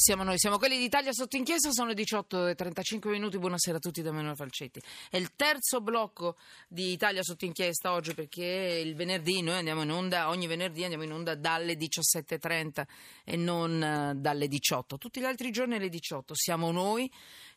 Siamo noi, siamo quelli d'Italia sotto inchiesta, sono 18 e 35 minuti, buonasera a tutti da Manuel Falcetti. È il terzo blocco di Italia sotto inchiesta oggi perché il venerdì noi andiamo in onda, ogni venerdì andiamo in onda dalle 17.30 e non eh, dalle 18. Tutti gli altri giorni alle 18 siamo noi,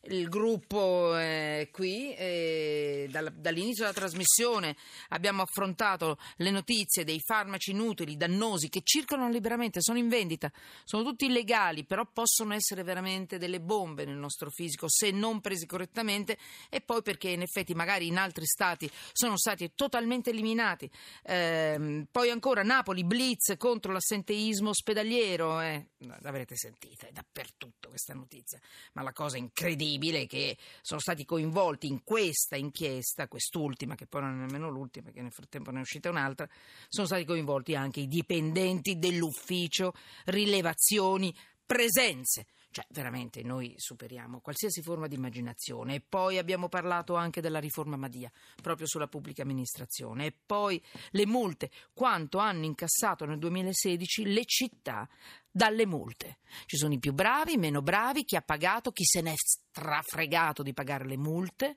il gruppo è qui e dall'inizio della trasmissione abbiamo affrontato le notizie dei farmaci inutili, dannosi, che circolano liberamente, sono in vendita, sono tutti illegali, però possono essere veramente delle bombe nel nostro fisico se non presi correttamente e poi perché in effetti magari in altri stati sono stati totalmente eliminati. Eh, poi ancora Napoli, blitz contro l'assenteismo ospedaliero, eh, l'avrete sentita, è dappertutto questa notizia, ma la cosa incredibile incredibile che sono stati coinvolti in questa inchiesta, quest'ultima, che poi non è nemmeno l'ultima, perché nel frattempo ne è uscita un'altra, sono stati coinvolti anche i dipendenti dell'ufficio, rilevazioni, presenze. Cioè, veramente noi superiamo qualsiasi forma di immaginazione. E poi abbiamo parlato anche della riforma Madia, proprio sulla pubblica amministrazione. E poi le multe, quanto hanno incassato nel 2016 le città dalle multe. Ci sono i più bravi, i meno bravi, chi ha pagato, chi se n'è strafregato di pagare le multe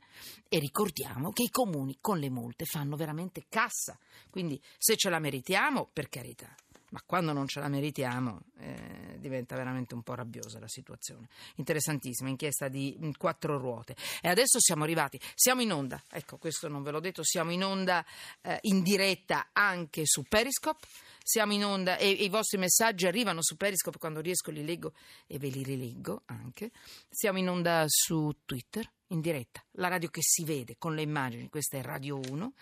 e ricordiamo che i comuni con le multe fanno veramente cassa. Quindi se ce la meritiamo, per carità ma quando non ce la meritiamo eh, diventa veramente un po' rabbiosa la situazione. Interessantissima, inchiesta di mm, quattro ruote. E adesso siamo arrivati, siamo in onda, ecco questo non ve l'ho detto, siamo in onda eh, in diretta anche su Periscope, siamo in onda e, e, i vostri messaggi arrivano su Periscope, quando riesco li leggo e ve li rileggo anche. Siamo in onda su Twitter, in diretta, la radio che si vede con le immagini, questa è Radio 1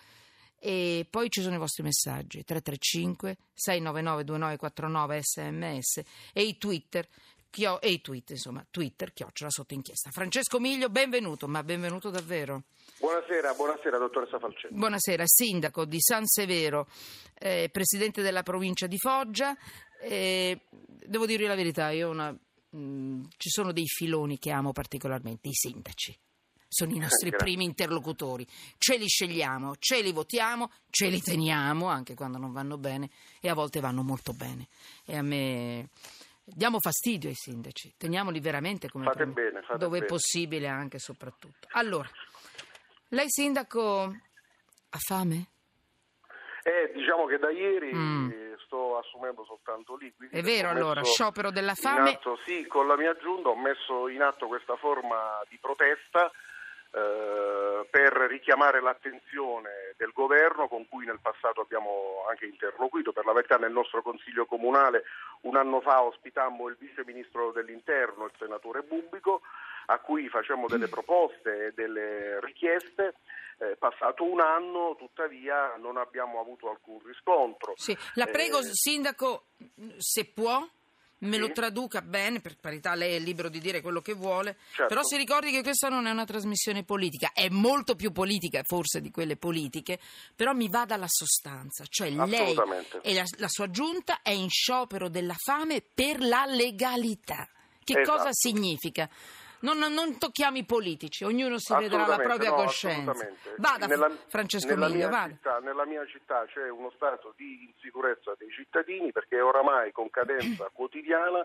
e poi ci sono i vostri messaggi 335 699 2949 sms e i twitter e i tweet insomma twitter chiocciola sotto inchiesta Francesco Miglio benvenuto ma benvenuto davvero Buonasera, buonasera dottoressa Falcetti. Buonasera, sindaco di San Severo, eh, presidente della provincia di Foggia. Eh, devo dire la verità, io una, mh, mm, ci sono dei filoni che amo particolarmente, i sindaci sono i nostri primi interlocutori. Ce li scegliamo, ce li votiamo, ce li teniamo anche quando non vanno bene e a volte vanno molto bene. E a me diamo fastidio ai sindaci, teniamoli veramente come fate bene, fate dove bene. è possibile anche e soprattutto. Allora, lei sindaco ha fame? Eh, diciamo che da ieri mm. sto assumendo soltanto liquidi. È vero allora, sciopero della fame? Atto, sì, con la mia giunta ho messo in atto questa forma di protesta eh, per richiamare l'attenzione del governo con cui nel passato abbiamo anche interloquito. Per la verità nel nostro Consiglio Comunale un anno fa ospitammo il Vice Ministro dell'Interno, il Senatore Bubbico, a cui facciamo delle proposte e delle richieste. Eh, passato un anno, tuttavia, non abbiamo avuto alcun riscontro. Sì. La prego, eh, Sindaco, se può me lo traduca bene, per parità lei è libero di dire quello che vuole, certo. però si ricordi che questa non è una trasmissione politica, è molto più politica forse di quelle politiche, però mi va dalla sostanza, cioè lei e la, la sua giunta è in sciopero della fame per la legalità. Che esatto. cosa significa? Non, non, tocchiamo i politici, ognuno si vedrà la propria no, coscienza. Vada, nella, Francesco nella Miglio, vada. città, nella mia città c'è uno stato di insicurezza dei cittadini perché oramai con cadenza quotidiana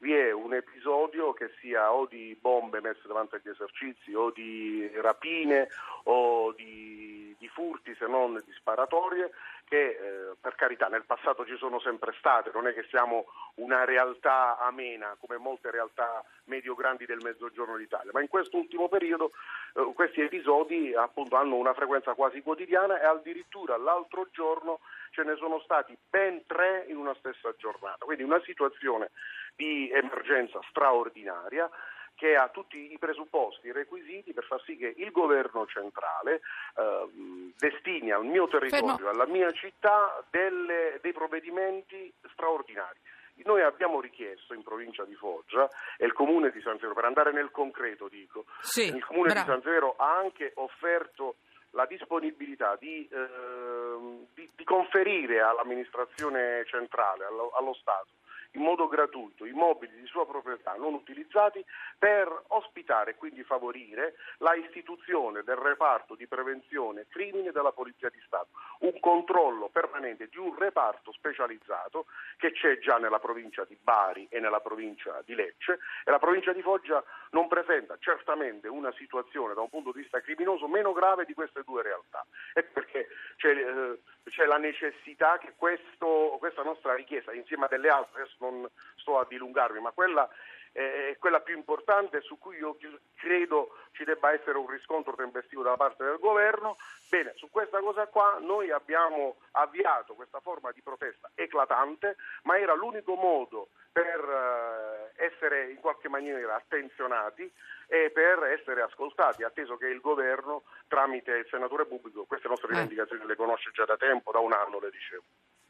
vi è un episodio che sia o di bombe messe davanti agli esercizi o di rapine o di, di furti se non di sparatorie che eh, per carità nel passato ci sono sempre state, non è che siamo una realtà amena come molte realtà medio-grandi del mezzogiorno d'Italia, ma in questo ultimo periodo eh, questi episodi appunto hanno una frequenza quasi quotidiana e addirittura l'altro giorno ce ne sono stati ben tre in una stessa giornata, quindi una situazione di emergenza straordinaria che ha tutti i presupposti, i requisiti per far sì che il governo centrale eh, destini al mio territorio, Fermo. alla mia città, delle, dei provvedimenti straordinari. Noi abbiamo richiesto in provincia di Foggia e il comune di San Severo, per andare nel concreto dico, sì, il comune bravo. di San Severo ha anche offerto la disponibilità di, eh, di, di conferire all'amministrazione centrale, allo, allo Stato, in modo gratuito immobili di sua proprietà non utilizzati per ospitare e quindi favorire la istituzione del reparto di prevenzione crimine della Polizia di Stato, un controllo permanente di un reparto specializzato che c'è già nella provincia di Bari e nella provincia di Lecce e la provincia di Foggia non presenta certamente una situazione da un punto di vista criminoso meno grave di queste due realtà. Ecco perché c'è, eh, c'è la necessità che questo, questa nostra richiesta, insieme a delle altre, non sto a dilungarmi, ma quella è quella più importante su cui io credo ci debba essere un riscontro tempestivo da parte del governo. Bene, su questa cosa qua noi abbiamo avviato questa forma di protesta eclatante, ma era l'unico modo per eh, essere in qualche maniera attenzionati e per essere ascoltati, atteso che il governo tramite il senatore pubblico queste nostre eh. rivendicazioni le conosce già da tempo, da un anno le dicevo.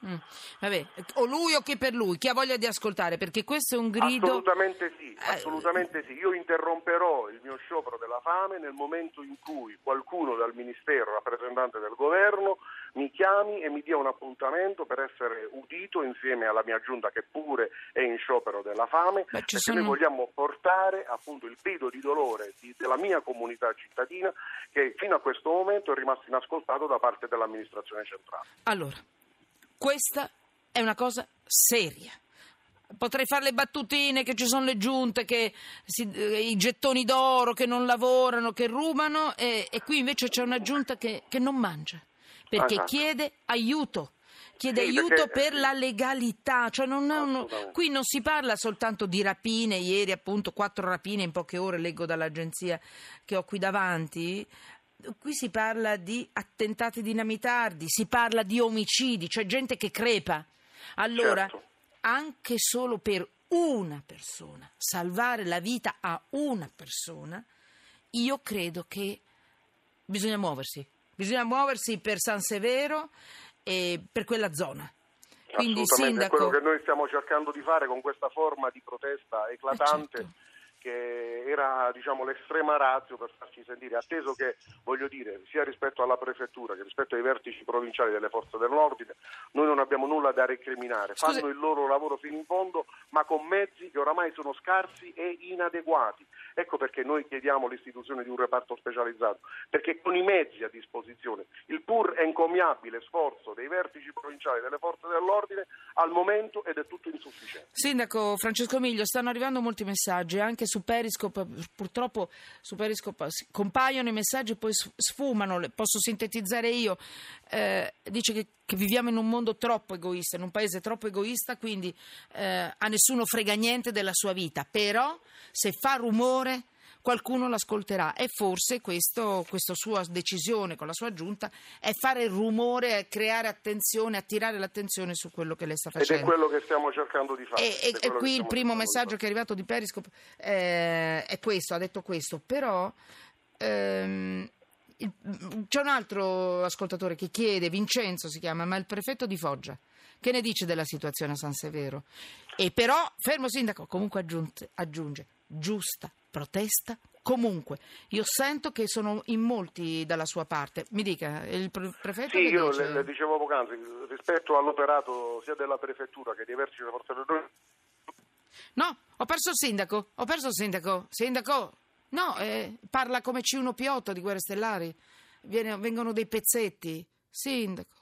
Mm, vabbè, o lui o chi per lui, chi ha voglia di ascoltare, perché questo è un grido. Assolutamente sì, eh, assolutamente sì. Io interromperò il mio sciopero della fame nel momento in cui qualcuno dal Ministero, rappresentante del governo, mi chiami e mi dia un appuntamento per essere udito insieme alla mia giunta che pure è in sciopero della fame, perché sono... noi vogliamo portare appunto il grido di dolore di, della mia comunità cittadina che fino a questo momento è rimasto inascoltato da parte dell'amministrazione centrale. Allora. Questa è una cosa seria. Potrei fare le battutine che ci sono le giunte, che si, eh, i gettoni d'oro che non lavorano, che rubano, e, e qui invece c'è una giunta che, che non mangia perché ah, chiede aiuto chiede sì, aiuto perché... per la legalità, cioè non uno... qui non si parla soltanto di rapine, ieri appunto quattro rapine in poche ore, leggo dall'agenzia che ho qui davanti, qui si parla di attentati dinamitardi, si parla di omicidi, cioè gente che crepa. Allora, certo. anche solo per una persona, salvare la vita a una persona, io credo che bisogna muoversi. Bisogna muoversi per San Severo e per quella zona. Quindi, sindaco... è quello che noi stiamo cercando di fare con questa forma di protesta eclatante. Eh certo che era diciamo, l'estrema razio per farci sentire, atteso che voglio dire, sia rispetto alla prefettura che rispetto ai vertici provinciali delle forze dell'ordine, noi non abbiamo nulla da recriminare, Scusi. fanno il loro lavoro fino in fondo, ma con mezzi che oramai sono scarsi e inadeguati. Ecco perché noi chiediamo l'istituzione di un reparto specializzato, perché con i mezzi a disposizione, il pur encomiabile sforzo dei vertici provinciali delle forze dell'ordine al momento ed è tutto insufficiente. Sindaco Francesco Miglio, stanno arrivando molti messaggi anche su Periscope, purtroppo su Periscope compaiono i messaggi e poi sfumano, posso sintetizzare io, eh, dice che, che, viviamo in un mondo troppo egoista, in un paese troppo egoista, quindi eh, a nessuno frega niente della sua vita, però se fa rumore qualcuno l'ascolterà e forse questo, questa sua decisione con la sua giunta è fare rumore, creare attenzione, attirare l'attenzione su quello che lei sta facendo. Ed è quello che stiamo cercando di fare. E, e qui il primo messaggio che è arrivato di Periscope eh, è questo, ha detto questo, però... Ehm, c'è un altro ascoltatore che chiede, Vincenzo si chiama, ma il prefetto di Foggia, che ne dice della situazione a San Severo? E però, fermo sindaco, comunque aggiunge, aggiunge giusta protesta comunque. Io sento che sono in molti dalla sua parte. Mi dica, il prefetto Sì, io dice... le, le, dicevo poc'anzi, rispetto all'operato sia della prefettura che dei vertici della Forza dell'Ordine. No, ho perso il sindaco, ho perso il sindaco. Sindaco, no, eh, parla come C1P8 di Guerre Stellari. Viene, vengono dei pezzetti. Sindaco.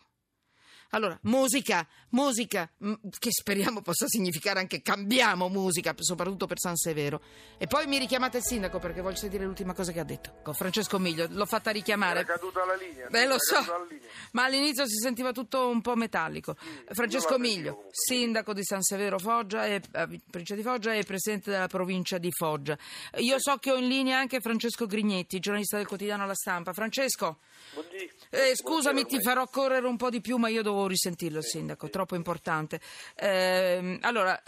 Allora, musica, musica, che speriamo possa significare anche cambiamo musica, soprattutto per San Severo. E poi mi richiamate il sindaco perché voglio sentire l'ultima cosa che ha detto. Con Francesco Miglio, l'ho fatta richiamare. È caduta la linea. Beh, lo so, ma all'inizio si sentiva tutto un po' metallico. Sì, Francesco Miglio, sindaco di San Severo Foggia e, eh, provincia di Foggia e presidente della provincia di Foggia. Io so che ho in linea anche Francesco Grignetti, giornalista del quotidiano La Stampa. Francesco, eh, scusami, ti farò correre un po' di più, ma io devo risentirlo il sindaco, troppo importante. Eh, allora,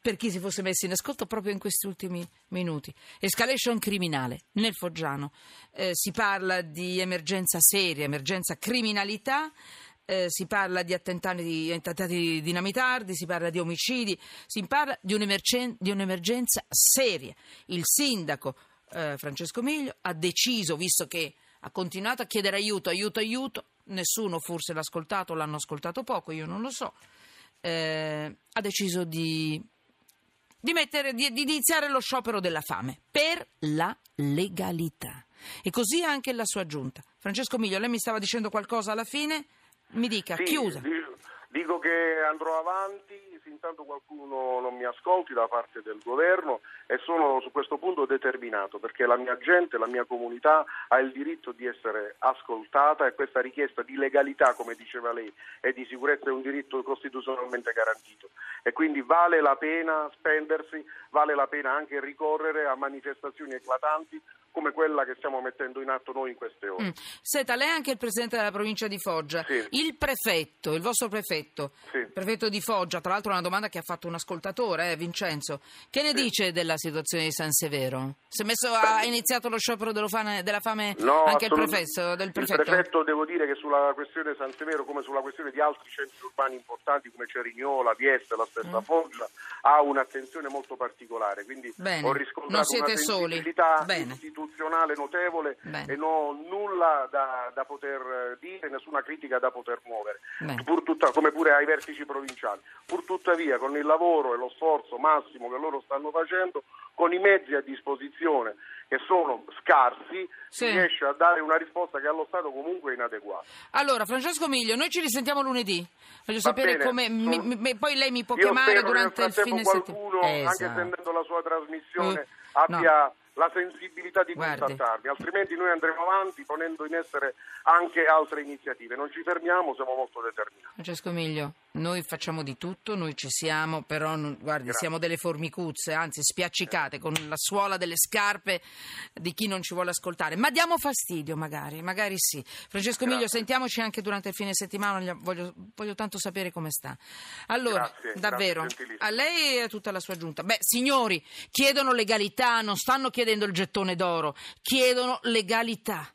per chi si fosse messo in ascolto proprio in questi ultimi minuti, escalation criminale nel Foggiano, eh, si parla di emergenza seria, emergenza criminalità. Eh, si parla di attentati, di attentati dinamitardi, si parla di omicidi, si parla di, un'emergen- di un'emergenza seria. Il sindaco eh, Francesco Miglio ha deciso, visto che ha continuato a chiedere aiuto, aiuto, aiuto, nessuno forse l'ha ascoltato, l'hanno ascoltato poco, io non lo so. eh, ha deciso di, di, mettere, di, di iniziare lo sciopero della fame per la legalità. E così anche la sua giunta. Francesco Miglio, lei mi stava dicendo qualcosa alla fine? Mi dica, Sì, chiusa. Dico- che andrò avanti fin tanto qualcuno non mi ascolti da parte del governo e sono su questo punto determinato perché la mia gente, la mia comunità ha il diritto di essere ascoltata e questa richiesta di legalità, come diceva lei, e di sicurezza è un diritto costituzionalmente garantito. E quindi vale la pena spendersi, vale la pena anche ricorrere a manifestazioni eclatanti come quella che stiamo mettendo in atto noi in queste ore. Mm. Senta, lei è anche il presidente della provincia di Foggia. Sì. Il prefetto, il vostro prefetto, Sì. il prefetto di Foggia, tra l'altro è una domanda che ha fatto un ascoltatore, eh, Vincenzo, che ne dice della situazione di San Severo? Si è messo, ha iniziato lo sciopero della fame No, anche il prefetto, del Il prefetto? prefetto devo dire che sulla questione San Severo, come sulla questione di altri centri urbani importanti come Cerignola, Vieste, la stessa Foggia, ha un'attenzione molto particolare. Quindi Mm. Bene, ho non riscontrato siete una soli. sensibilità Bene. istituzionale notevole Bene. e non ho nulla da, da poter eh, dire, nessuna critica da poter muovere. Pur tutta- come pure ai vertici provinciali. Pur tuttavia, con il lavoro e lo sforzo massimo che loro stanno facendo, con i mezzi a disposizione che sono scarsi, Sì. si riesce a dare una risposta che allo Stato comunque è inadeguata. Allora, Francesco Miglio, noi ci risentiamo lunedì. Voglio Va sapere bene, come. mi- sono- mi- poi lei mi può Io chiamare durante il fine settimana. qualcuno, anche sentendo la sua trasmissione, abbia la sensibilità di contattarmi, altrimenti noi andremo avanti ponendo in essere anche altre iniziative. Non ci fermiamo, siamo molto determinati. Francesco Miglio, noi facciamo di tutto, noi ci siamo, però non- guardi, Grazie. siamo delle formicuzze, anzi spiaccicate con la suola delle scarpe di chi non ci vuole ascoltare, ma diamo fastidio magari, magari sì. Francesco Miglio, Grazie. sentiamoci anche durante il fine settimana, voglio, voglio- tanto sapere come sta. Allora, Grazie, davvero, a lei e a tutta la sua giunta. Beh, signori, chiedono legalità, non stanno chiedendo il gettone d'oro, chiedono legalità.